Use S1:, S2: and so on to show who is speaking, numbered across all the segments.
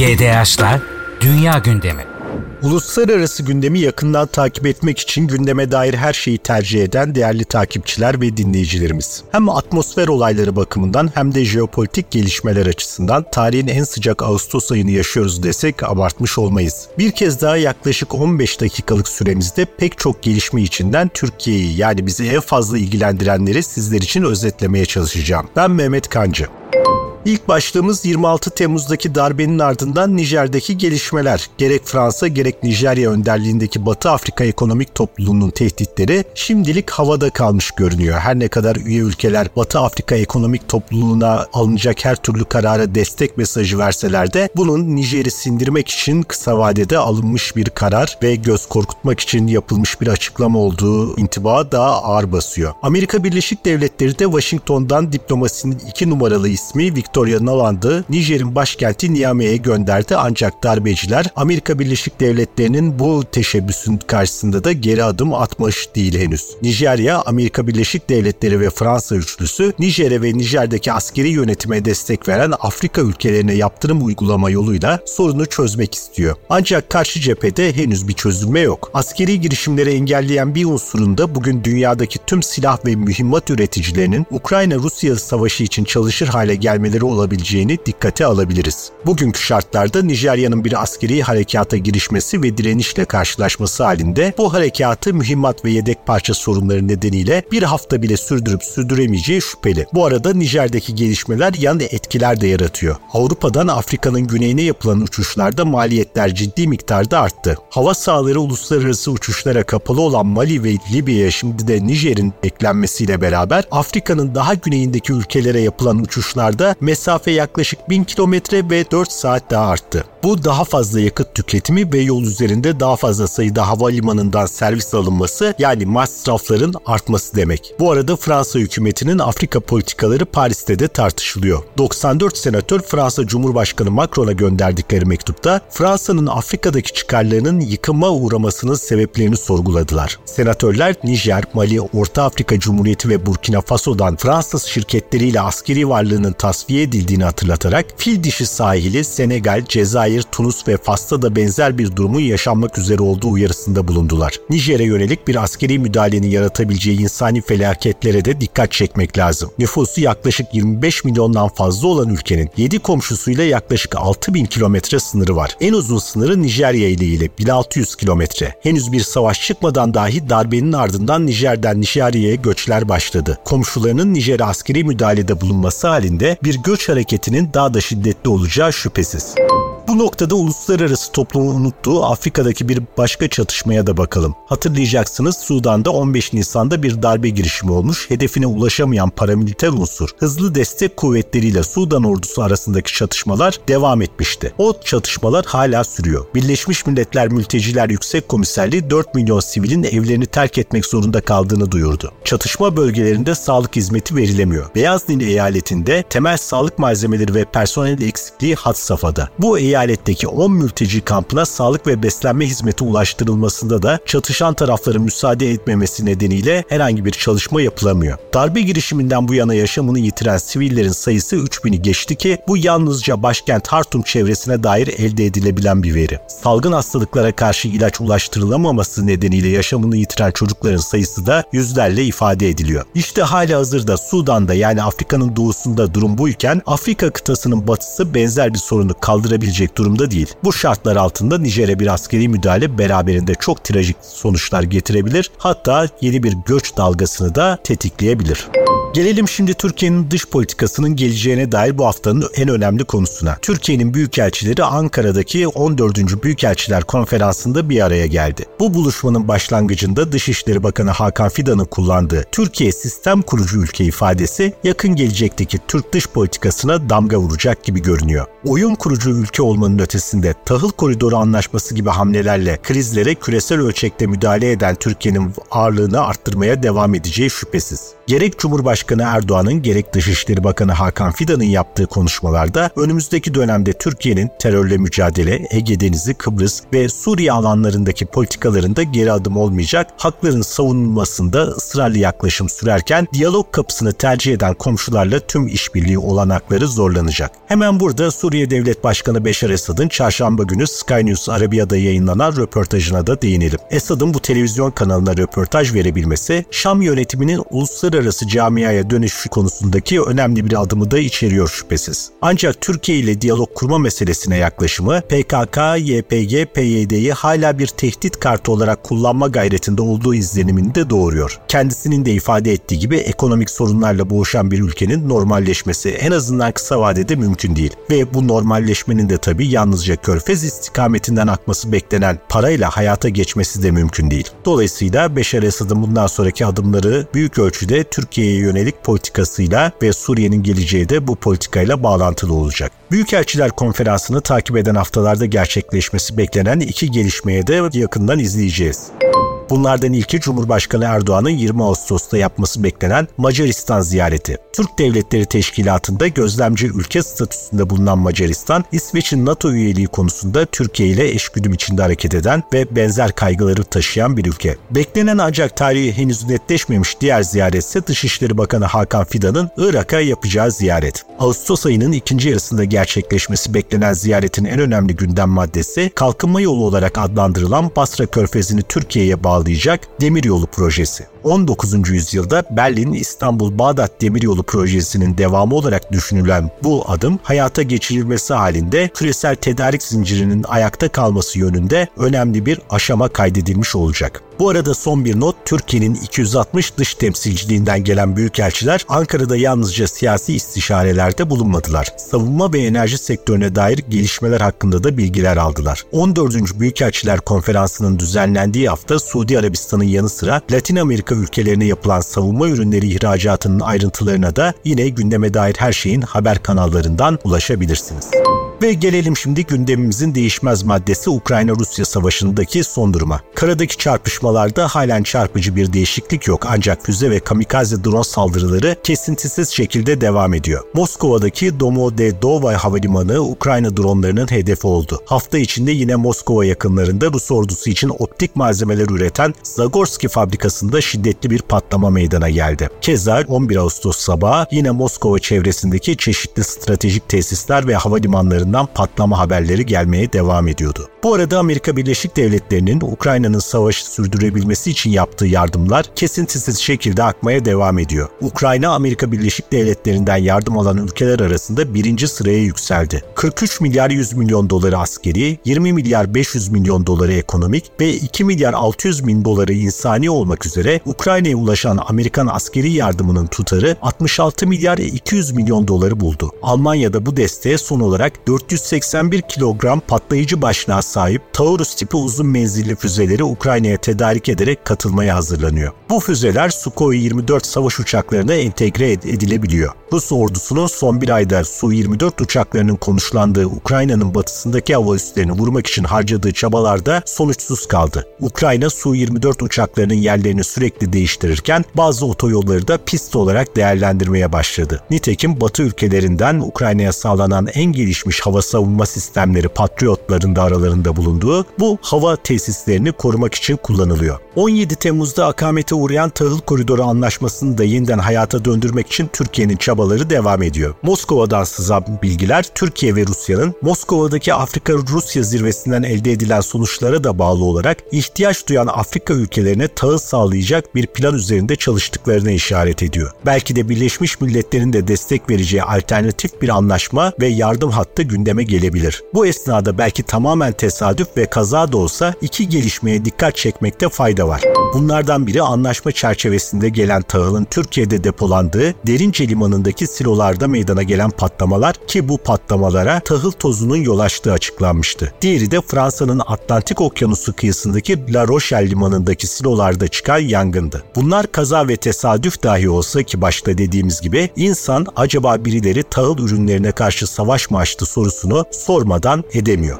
S1: GDH'la Dünya Gündemi.
S2: Uluslararası gündemi yakından takip etmek için gündeme dair her şeyi tercih eden değerli takipçiler ve dinleyicilerimiz. Hem atmosfer olayları bakımından hem de jeopolitik gelişmeler açısından tarihin en sıcak Ağustos ayını yaşıyoruz desek abartmış olmayız. Bir kez daha yaklaşık 15 dakikalık süremizde pek çok gelişme içinden Türkiye'yi yani bizi en fazla ilgilendirenleri sizler için özetlemeye çalışacağım. Ben Mehmet Kancı. İlk başlığımız 26 Temmuz'daki darbenin ardından Nijer'deki gelişmeler. Gerek Fransa gerek Nijerya önderliğindeki Batı Afrika Ekonomik Topluluğu'nun tehditleri şimdilik havada kalmış görünüyor. Her ne kadar üye ülkeler Batı Afrika Ekonomik Topluluğu'na alınacak her türlü karara destek mesajı verseler de bunun Nijer'i sindirmek için kısa vadede alınmış bir karar ve göz korkutmak için yapılmış bir açıklama olduğu intiba daha ağır basıyor. Amerika Birleşik Devletleri de Washington'dan diplomasinin iki numaralı ismi Victoria Nuland'ı Nijer'in başkenti Niamey'e gönderdi ancak darbeciler Amerika Birleşik Devletleri'nin bu teşebbüsün karşısında da geri adım atmış değil henüz. Nijerya, Amerika Birleşik Devletleri ve Fransa üçlüsü Nijer'e ve Nijer'deki askeri yönetime destek veren Afrika ülkelerine yaptırım uygulama yoluyla sorunu çözmek istiyor. Ancak karşı cephede henüz bir çözülme yok. Askeri girişimleri engelleyen bir unsurun da bugün dünyadaki tüm silah ve mühimmat üreticilerinin Ukrayna-Rusya savaşı için çalışır hale gelmeleri gelişmeleri olabileceğini dikkate alabiliriz. Bugünkü şartlarda Nijerya'nın bir askeri harekata girişmesi ve direnişle karşılaşması halinde bu harekatı mühimmat ve yedek parça sorunları nedeniyle bir hafta bile sürdürüp sürdüremeyeceği şüpheli. Bu arada Nijer'deki gelişmeler yan etkiler de yaratıyor. Avrupa'dan Afrika'nın güneyine yapılan uçuşlarda maliyetler ciddi miktarda arttı. Hava sahaları uluslararası uçuşlara kapalı olan Mali ve Libya'ya şimdi de Nijer'in eklenmesiyle beraber Afrika'nın daha güneyindeki ülkelere yapılan uçuşlarda mesafe yaklaşık 1000 kilometre ve 4 saat daha arttı. Bu daha fazla yakıt tüketimi ve yol üzerinde daha fazla sayıda havalimanından servis alınması yani masrafların artması demek. Bu arada Fransa hükümetinin Afrika politikaları Paris'te de tartışılıyor. 94 senatör Fransa Cumhurbaşkanı Macron'a gönderdikleri mektupta Fransa'nın Afrika'daki çıkarlarının yıkıma uğramasının sebeplerini sorguladılar. Senatörler Nijer, Mali, Orta Afrika Cumhuriyeti ve Burkina Faso'dan Fransız şirketleriyle askeri varlığının tasfiye edildiğini hatırlatarak fil dişi sahili Senegal, Cezayir, Tunus ve Fas'ta da benzer bir durumun yaşanmak üzere olduğu uyarısında bulundular. Nijer'e yönelik bir askeri müdahalenin yaratabileceği insani felaketlere de dikkat çekmek lazım. Nüfusu yaklaşık 25 milyondan fazla olan ülkenin 7 komşusuyla yaklaşık 6 bin kilometre sınırı var. En uzun sınırı Nijerya ile ile 1600 kilometre. Henüz bir savaş çıkmadan dahi darbenin ardından Nijer'den Nijerya'ya göçler başladı. Komşularının Nijer'e askeri müdahalede bulunması halinde bir göç hareketinin daha da şiddetli olacağı şüphesiz. Bu noktada uluslararası toplumun unuttuğu Afrika'daki bir başka çatışmaya da bakalım. Hatırlayacaksınız Sudan'da 15 Nisan'da bir darbe girişimi olmuş. Hedefine ulaşamayan paramiliter unsur hızlı destek kuvvetleriyle Sudan ordusu arasındaki çatışmalar devam etmişti. O çatışmalar hala sürüyor. Birleşmiş Milletler Mülteciler Yüksek Komiserliği 4 milyon sivilin evlerini terk etmek zorunda kaldığını duyurdu. Çatışma bölgelerinde sağlık hizmeti verilemiyor. Beyaz Nil eyaletinde temel sağlık malzemeleri ve personel eksikliği had safhada. Bu eyalet eyaletteki 10 mülteci kampına sağlık ve beslenme hizmeti ulaştırılmasında da çatışan tarafların müsaade etmemesi nedeniyle herhangi bir çalışma yapılamıyor. Darbe girişiminden bu yana yaşamını yitiren sivillerin sayısı 3000'i geçti ki bu yalnızca başkent Hartum çevresine dair elde edilebilen bir veri. Salgın hastalıklara karşı ilaç ulaştırılamaması nedeniyle yaşamını yitiren çocukların sayısı da yüzlerle ifade ediliyor. İşte hali hazırda Sudan'da yani Afrika'nın doğusunda durum buyken Afrika kıtasının batısı benzer bir sorunu kaldırabilecek durumda değil. Bu şartlar altında Nijer'e bir askeri müdahale beraberinde çok trajik sonuçlar getirebilir. Hatta yeni bir göç dalgasını da tetikleyebilir. Gelelim şimdi Türkiye'nin dış politikasının geleceğine dair bu haftanın en önemli konusuna. Türkiye'nin büyükelçileri Ankara'daki 14. Büyükelçiler Konferansı'nda bir araya geldi. Bu buluşmanın başlangıcında Dışişleri Bakanı Hakan Fidan'ın kullandığı Türkiye sistem kurucu ülke ifadesi yakın gelecekteki Türk dış politikasına damga vuracak gibi görünüyor. Oyun kurucu ülke olmanın ötesinde tahıl koridoru anlaşması gibi hamlelerle krizlere küresel ölçekte müdahale eden Türkiye'nin ağırlığını arttırmaya devam edeceği şüphesiz. Gerek Cumhurbaşkanı Cumhurbaşkanı Erdoğan'ın gerek Dışişleri Bakanı Hakan Fidan'ın yaptığı konuşmalarda önümüzdeki dönemde Türkiye'nin terörle mücadele, Ege Denizi, Kıbrıs ve Suriye alanlarındaki politikalarında geri adım olmayacak, hakların savunulmasında ısrarlı yaklaşım sürerken diyalog kapısını tercih eden komşularla tüm işbirliği olanakları zorlanacak. Hemen burada Suriye Devlet Başkanı Beşar Esad'ın çarşamba günü Sky News Arabiya'da yayınlanan röportajına da değinelim. Esad'ın bu televizyon kanalına röportaj verebilmesi, Şam yönetiminin uluslararası camiaya dönüşü konusundaki önemli bir adımı da içeriyor şüphesiz. Ancak Türkiye ile diyalog kurma meselesine yaklaşımı PKK, YPG, PYD'yi hala bir tehdit kartı olarak kullanma gayretinde olduğu izlenimini de doğuruyor. Kendisinin de ifade ettiği gibi ekonomik sorunlarla boğuşan bir ülkenin normalleşmesi en azından kısa vadede mümkün değil. Ve bu normalleşmenin de tabii yalnızca körfez istikametinden akması beklenen parayla hayata geçmesi de mümkün değil. Dolayısıyla Beşer Esad'ın bundan sonraki adımları büyük ölçüde Türkiye'ye yönelik politikasıyla ve Suriye'nin geleceği de bu politikayla bağlantılı olacak. Büyükelçiler Konferansı'nı takip eden haftalarda gerçekleşmesi beklenen iki gelişmeye de yakından izleyeceğiz. Bunlardan ilki Cumhurbaşkanı Erdoğan'ın 20 Ağustos'ta yapması beklenen Macaristan ziyareti. Türk Devletleri Teşkilatı'nda gözlemci ülke statüsünde bulunan Macaristan, İsveç'in NATO üyeliği konusunda Türkiye ile eşgüdüm içinde hareket eden ve benzer kaygıları taşıyan bir ülke. Beklenen ancak tarihi henüz netleşmemiş diğer ziyaret ise Dışişleri Bakanı Hakan Fidan'ın Irak'a yapacağı ziyaret. Ağustos ayının ikinci yarısında gerçekleşmesi beklenen ziyaretin en önemli gündem maddesi kalkınma yolu olarak adlandırılan Basra Körfezi'ni Türkiye'ye bağlayacak demiryolu projesi. 19. yüzyılda Berlin İstanbul Bağdat Demiryolu projesinin devamı olarak düşünülen bu adım hayata geçirilmesi halinde küresel tedarik zincirinin ayakta kalması yönünde önemli bir aşama kaydedilmiş olacak. Bu arada son bir not, Türkiye'nin 260 dış temsilciliğinden gelen büyükelçiler Ankara'da yalnızca siyasi istişarelerde bulunmadılar. Savunma ve enerji sektörüne dair gelişmeler hakkında da bilgiler aldılar. 14. Büyükelçiler Konferansı'nın düzenlendiği hafta Suudi Arabistan'ın yanı sıra Latin Amerika ülkelerine yapılan savunma ürünleri ihracatının ayrıntılarına da yine gündeme dair her şeyin haber kanallarından ulaşabilirsiniz. Ve gelelim şimdi gündemimizin değişmez maddesi Ukrayna-Rusya savaşındaki son duruma. Karadaki çarpışmalarda halen çarpıcı bir değişiklik yok ancak füze ve kamikaze drone saldırıları kesintisiz şekilde devam ediyor. Moskova'daki Domodedova Havalimanı Ukrayna dronlarının hedefi oldu. Hafta içinde yine Moskova yakınlarında Rus ordusu için optik malzemeler üreten Zagorski fabrikasında şiddetli bir patlama meydana geldi. Keza 11 Ağustos sabahı yine Moskova çevresindeki çeşitli stratejik tesisler ve havalimanlarında ardından patlama haberleri gelmeye devam ediyordu. Bu arada Amerika Birleşik Devletleri'nin Ukrayna'nın savaşı sürdürebilmesi için yaptığı yardımlar kesintisiz şekilde akmaya devam ediyor. Ukrayna Amerika Birleşik Devletleri'nden yardım alan ülkeler arasında birinci sıraya yükseldi. 43 milyar 100 milyon doları askeri, 20 milyar 500 milyon doları ekonomik ve 2 milyar 600 bin doları insani olmak üzere Ukrayna'ya ulaşan Amerikan askeri yardımının tutarı 66 milyar 200 milyon doları buldu. Almanya'da bu desteğe son olarak 481 kilogram patlayıcı başlığa sahip Taurus tipi uzun menzilli füzeleri Ukrayna'ya tedarik ederek katılmaya hazırlanıyor. Bu füzeler Sukhoi 24 savaş uçaklarına entegre edilebiliyor. Rus ordusunun son bir ayda Su-24 uçaklarının konuşlandığı Ukrayna'nın batısındaki hava üslerini vurmak için harcadığı çabalarda sonuçsuz kaldı. Ukrayna Su-24 uçaklarının yerlerini sürekli değiştirirken bazı otoyolları da pist olarak değerlendirmeye başladı. Nitekim Batı ülkelerinden Ukrayna'ya sağlanan en gelişmiş hava savunma sistemleri Patriotların da aralarında bulunduğu bu hava tesislerini korumak için kullanılıyor. 17 Temmuz'da akamete uğrayan tahıl koridoru anlaşmasını da yeniden hayata döndürmek için Türkiye'nin çabaları devam ediyor. Moskova'dan sızan bilgiler Türkiye ve Rusya'nın Moskova'daki Afrika-Rusya zirvesinden elde edilen sonuçlara da bağlı olarak ihtiyaç duyan Afrika ülkelerine tahıl sağlayacak bir plan üzerinde çalıştıklarına işaret ediyor. Belki de Birleşmiş Milletler'in de destek vereceği alternatif bir anlaşma ve yardım hattı gündeme gelebilir. Bu esnada belki tamamen tesadüf ve kaza da olsa iki gelişmeye dikkat çekmekte fayda var. Bunlardan biri anlaşma çerçevesinde gelen tahılın Türkiye'de depolandığı Derince Limanı'ndaki silolarda meydana gelen patlamalar ki bu patlamalara tahıl tozunun yol açtığı açıklanmıştı. Diğeri de Fransa'nın Atlantik Okyanusu kıyısındaki La Rochelle Limanı'ndaki silolarda çıkan yangındı. Bunlar kaza ve tesadüf dahi olsa ki başta dediğimiz gibi insan acaba birileri tahıl ürünlerine karşı savaş mı açtı sorusunu sormadan edemiyor.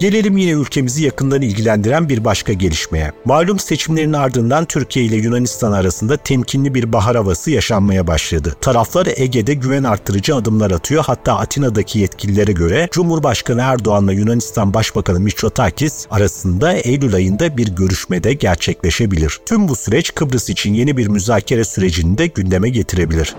S2: Gelelim yine ülkemizi yakından ilgilendiren bir başka gelişmeye. Malum seçimlerin ardından Türkiye ile Yunanistan arasında temkinli bir bahar havası yaşanmaya başladı. Taraflar Ege'de güven arttırıcı adımlar atıyor. Hatta Atina'daki yetkililere göre Cumhurbaşkanı Erdoğan'la Yunanistan Başbakanı Mitsotakis arasında Eylül ayında bir görüşmede gerçekleşebilir. Tüm bu süreç Kıbrıs için yeni bir müzakere sürecini de gündeme getirebilir.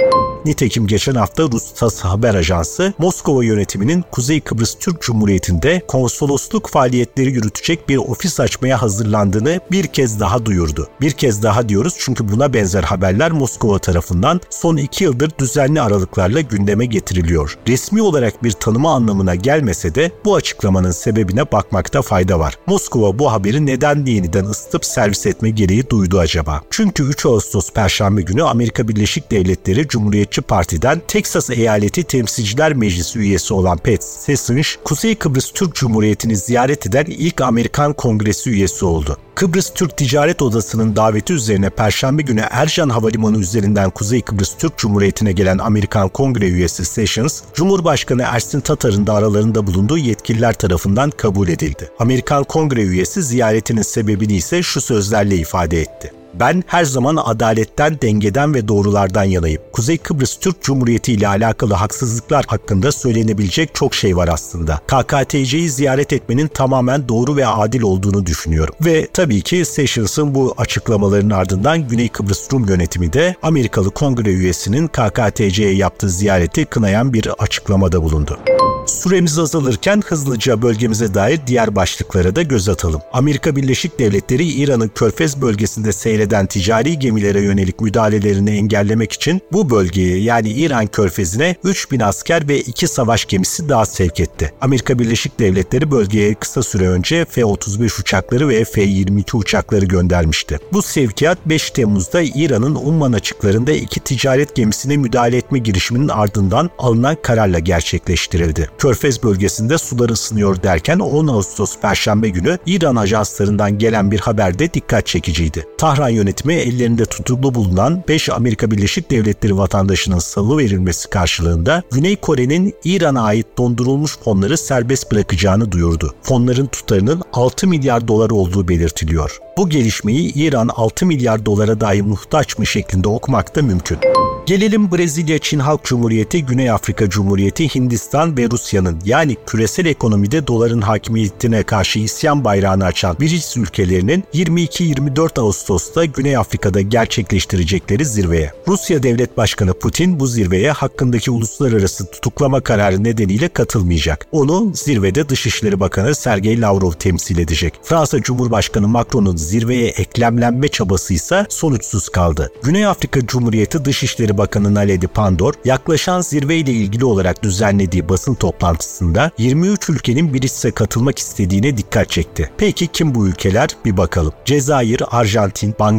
S2: Nitekim geçen hafta Rus TASS haber ajansı Moskova yönetiminin Kuzey Kıbrıs Türk Cumhuriyeti'nde konsolosluk faaliyetleri yürütecek bir ofis açmaya hazırlandığını bir kez daha duyurdu. Bir kez daha diyoruz çünkü buna benzer haberler Moskova tarafından son iki yıldır düzenli aralıklarla gündeme getiriliyor. Resmi olarak bir tanıma anlamına gelmese de bu açıklamanın sebebine bakmakta fayda var. Moskova bu haberi neden yeniden ısıtıp servis etme gereği duydu acaba? Çünkü 3 Ağustos Perşembe günü Amerika Birleşik Devletleri Cumhuriyetçi Parti'den Teksas Eyaleti Temsilciler Meclisi üyesi olan Pat Sessions, Kuzey Kıbrıs Türk Cumhuriyeti'ni ziyaret eden ilk Amerikan Kongresi üyesi oldu. Kıbrıs Türk Ticaret Odası'nın daveti üzerine Perşembe günü Ercan Havalimanı üzerinden Kuzey Kıbrıs Türk Cumhuriyeti'ne gelen Amerikan Kongre üyesi Sessions, Cumhurbaşkanı Ersin Tatar'ın da aralarında bulunduğu yetkililer tarafından kabul edildi. Amerikan Kongre üyesi ziyaretinin sebebini ise şu sözlerle ifade etti. Ben her zaman adaletten, dengeden ve doğrulardan yanayım. Kuzey Kıbrıs Türk Cumhuriyeti ile alakalı haksızlıklar hakkında söylenebilecek çok şey var aslında. KKTC'yi ziyaret etmenin tamamen doğru ve adil olduğunu düşünüyorum. Ve tabii ki Sessions'ın bu açıklamalarının ardından Güney Kıbrıs Rum yönetimi de Amerikalı kongre üyesinin KKTC'ye yaptığı ziyareti kınayan bir açıklamada bulundu. Süremiz azalırken hızlıca bölgemize dair diğer başlıklara da göz atalım. Amerika Birleşik Devletleri İran'ın Körfez bölgesinde seyreden ticari gemilere yönelik müdahalelerini engellemek için bu bölgeye yani İran Körfezi'ne 3000 asker ve 2 savaş gemisi daha sevk etti. Amerika Birleşik Devletleri bölgeye kısa süre önce F-35 uçakları ve F-22 uçakları göndermişti. Bu sevkiyat 5 Temmuz'da İran'ın Umman açıklarında iki ticaret gemisine müdahale etme girişiminin ardından alınan kararla gerçekleştirildi. Körfez bölgesinde sular ısınıyor derken 10 Ağustos Perşembe günü İran ajanslarından gelen bir haber de dikkat çekiciydi. Tahran yönetimi ellerinde tutuklu bulunan 5 Amerika Birleşik Devletleri vatandaşının salı verilmesi karşılığında Güney Kore'nin İran'a ait dondurulmuş fonları serbest bırakacağını duyurdu. Fonların tutarının 6 milyar dolar olduğu belirtiliyor. Bu gelişmeyi İran 6 milyar dolara dahi muhtaç mı şeklinde okumak da mümkün. Gelelim Brezilya, Çin Halk Cumhuriyeti, Güney Afrika Cumhuriyeti, Hindistan ve Rusya'nın yani küresel ekonomide doların hakimiyetine karşı isyan bayrağını açan BRICS ülkelerinin 22-24 Ağustos'ta Güney Afrika'da gerçekleştirecekleri zirveye. Rusya Devlet Başkanı Putin bu zirveye hakkındaki uluslararası tutuklama kararı nedeniyle katılmayacak. Onu zirvede Dışişleri Bakanı Sergey Lavrov temsil edecek. Fransa Cumhurbaşkanı Macron'un zirveye eklemlenme çabası ise sonuçsuz kaldı. Güney Afrika Cumhuriyeti Dışişleri Bakanı Naledi Pandor yaklaşan zirve ile ilgili olarak düzenlediği basın toplantısında 23 ülkenin BRICS'e katılmak istediğine dikkat çekti. Peki kim bu ülkeler? Bir bakalım. Cezayir, Arjantin, Bangladeş,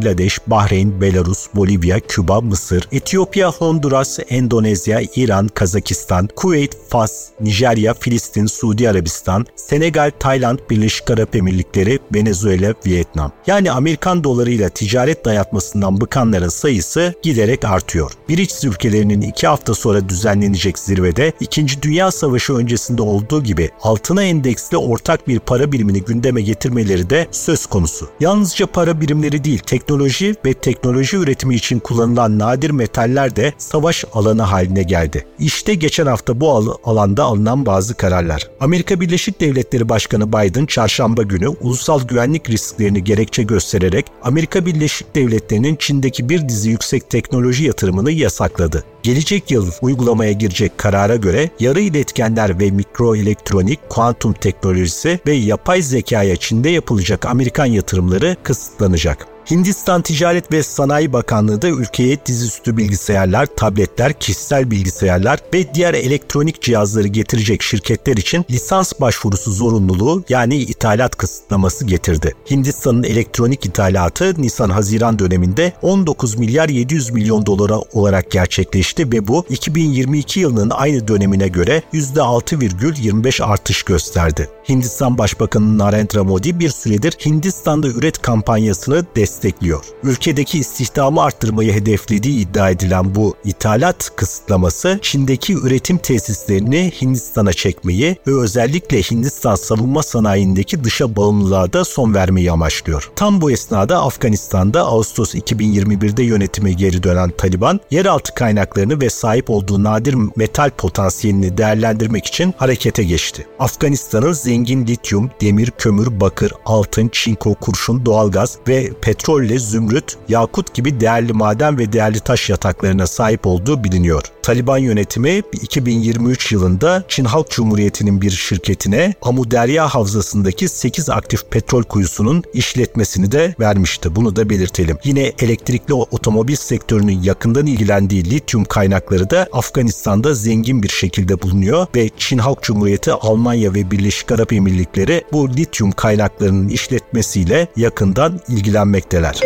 S2: Bahreyn, Belarus, Bolivya, Küba, Mısır, Etiyopya, Honduras, Endonezya, İran, Kazakistan, Kuveyt, Fas, Nijerya, Filistin, Suudi Arabistan, Senegal, Tayland, Birleşik Arap Emirlikleri, Venezuela, Vietnam. Yani Amerikan dolarıyla ticaret dayatmasından bıkanların sayısı giderek artıyor. BRICS ülkelerinin iki hafta sonra düzenlenecek zirvede 2. Dünya Savaşı öncesinde olduğu gibi altına endeksli ortak bir para birimini gündeme getirmeleri de söz konusu. Yalnızca para birimleri değil, teknoloji ve teknoloji üretimi için kullanılan nadir metaller de savaş alanı haline geldi. İşte geçen hafta bu al alanda alınan bazı kararlar. Amerika Birleşik Devletleri Başkanı Biden çarşamba günü ulusal güvenlik risklerini gerekçe göstererek Amerika Birleşik Devletleri'nin Çin'deki bir dizi yüksek teknoloji yatırımını yasakladı. Gelecek yıl uygulamaya girecek karara göre yarı iletkenler ve mikroelektronik, kuantum teknolojisi ve yapay zekaya Çin'de yapılacak Amerikan yatırımları kısıtlanacak. Hindistan Ticaret ve Sanayi Bakanlığı da ülkeye dizüstü bilgisayarlar, tabletler, kişisel bilgisayarlar ve diğer elektronik cihazları getirecek şirketler için lisans başvurusu zorunluluğu yani ithalat kısıtlaması getirdi. Hindistan'ın elektronik ithalatı Nisan-Haziran döneminde 19 milyar 700 milyon dolara olarak gerçekleşti ve bu 2022 yılının aynı dönemine göre %6,25 artış gösterdi. Hindistan Başbakanı Narendra Modi bir süredir Hindistan'da üret kampanyasını destekliyor destekliyor. Ülkedeki istihdamı arttırmayı hedeflediği iddia edilen bu ithalat kısıtlaması Çin'deki üretim tesislerini Hindistan'a çekmeyi ve özellikle Hindistan savunma sanayindeki dışa bağımlılığa da son vermeyi amaçlıyor. Tam bu esnada Afganistan'da Ağustos 2021'de yönetime geri dönen Taliban, yeraltı kaynaklarını ve sahip olduğu nadir metal potansiyelini değerlendirmek için harekete geçti. Afganistan'ın zengin lityum, demir, kömür, bakır, altın, çinko, kurşun, doğalgaz ve petrolle zümrüt, yakut gibi değerli maden ve değerli taş yataklarına sahip olduğu biliniyor. Taliban yönetimi 2023 yılında Çin Halk Cumhuriyeti'nin bir şirketine Amu Derya Havzası'ndaki 8 aktif petrol kuyusunun işletmesini de vermişti. Bunu da belirtelim. Yine elektrikli otomobil sektörünün yakından ilgilendiği lityum kaynakları da Afganistan'da zengin bir şekilde bulunuyor ve Çin Halk Cumhuriyeti, Almanya ve Birleşik Arap Emirlikleri bu lityum kaynaklarının işletmesiyle yakından ilgilenmekteler.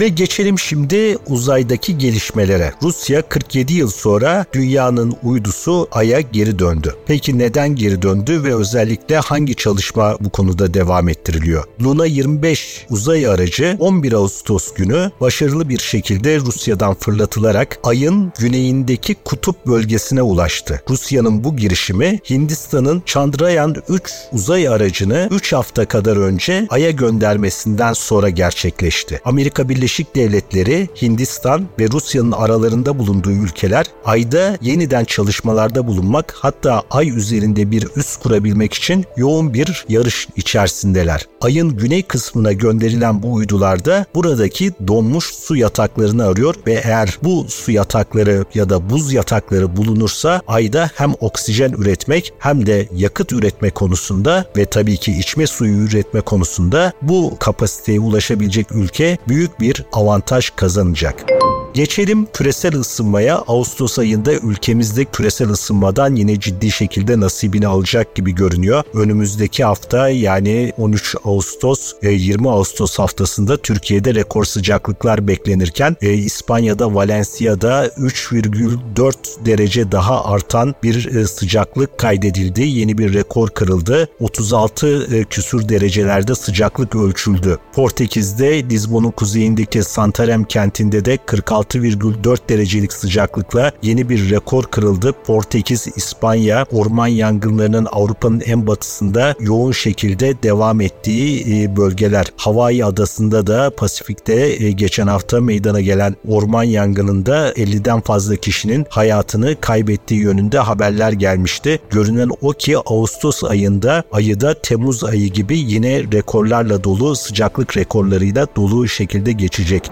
S2: Ve geçelim şimdi uzaydaki gelişmelere. Rusya 47 yıl sonra dünyanın uydusu Ay'a geri döndü. Peki neden geri döndü ve özellikle hangi çalışma bu konuda devam ettiriliyor? Luna 25 uzay aracı 11 Ağustos günü başarılı bir şekilde Rusya'dan fırlatılarak Ay'ın güneyindeki kutup bölgesine ulaştı. Rusya'nın bu girişimi Hindistan'ın Chandrayaan 3 uzay aracını 3 hafta kadar önce Ay'a göndermesinden sonra gerçekleşti. Amerika Birleşik Birleşik Devletleri, Hindistan ve Rusya'nın aralarında bulunduğu ülkeler ayda yeniden çalışmalarda bulunmak hatta ay üzerinde bir üs kurabilmek için yoğun bir yarış içerisindeler. Ayın güney kısmına gönderilen bu uydularda buradaki donmuş su yataklarını arıyor ve eğer bu su yatakları ya da buz yatakları bulunursa ayda hem oksijen üretmek hem de yakıt üretme konusunda ve tabii ki içme suyu üretme konusunda bu kapasiteye ulaşabilecek ülke büyük bir avantaj kazanacak. Geçelim küresel ısınmaya. Ağustos ayında ülkemizde küresel ısınmadan yine ciddi şekilde nasibini alacak gibi görünüyor. Önümüzdeki hafta yani 13 Ağustos 20 Ağustos haftasında Türkiye'de rekor sıcaklıklar beklenirken e, İspanya'da Valencia'da 3,4 derece daha artan bir e, sıcaklık kaydedildi. Yeni bir rekor kırıldı. 36 e, küsur derecelerde sıcaklık ölçüldü. Portekiz'de Lizbon'un kuzeyindeki Santarem kentinde de 46 6,4 derecelik sıcaklıkla yeni bir rekor kırıldı. Portekiz, İspanya orman yangınlarının Avrupa'nın en batısında yoğun şekilde devam ettiği e, bölgeler. Hawaii adasında da Pasifik'te e, geçen hafta meydana gelen orman yangınında 50'den fazla kişinin hayatını kaybettiği yönünde haberler gelmişti. Görünen o ki Ağustos ayında ayı da Temmuz ayı gibi yine rekorlarla dolu sıcaklık rekorlarıyla dolu şekilde geçecek.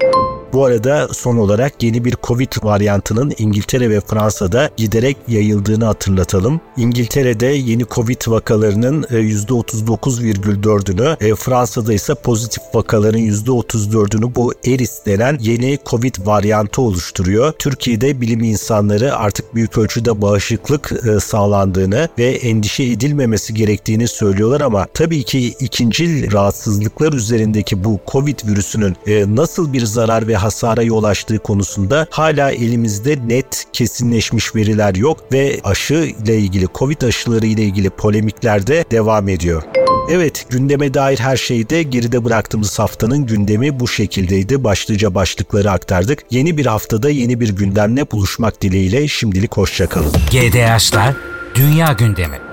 S2: Bu arada son olarak yeni bir Covid varyantının İngiltere ve Fransa'da giderek yayıldığını hatırlatalım. İngiltere'de yeni Covid vakalarının %39,4'ünü, e, Fransa'da ise pozitif vakaların %34'ünü bu Eris denen yeni Covid varyantı oluşturuyor. Türkiye'de bilim insanları artık büyük ölçüde bağışıklık e, sağlandığını ve endişe edilmemesi gerektiğini söylüyorlar ama tabii ki ikinci rahatsızlıklar üzerindeki bu Covid virüsünün e, nasıl bir zarar ve hasara yol açtığı konusunda hala elimizde net kesinleşmiş veriler yok ve aşı ile ilgili Covid aşıları ile ilgili polemikler de devam ediyor. Evet gündeme dair her şeyde geride bıraktığımız haftanın gündemi bu şekildeydi. Başlıca başlıkları aktardık. Yeni bir haftada yeni bir gündemle buluşmak dileğiyle şimdilik hoşçakalın.
S1: GDH'lar Dünya Gündemi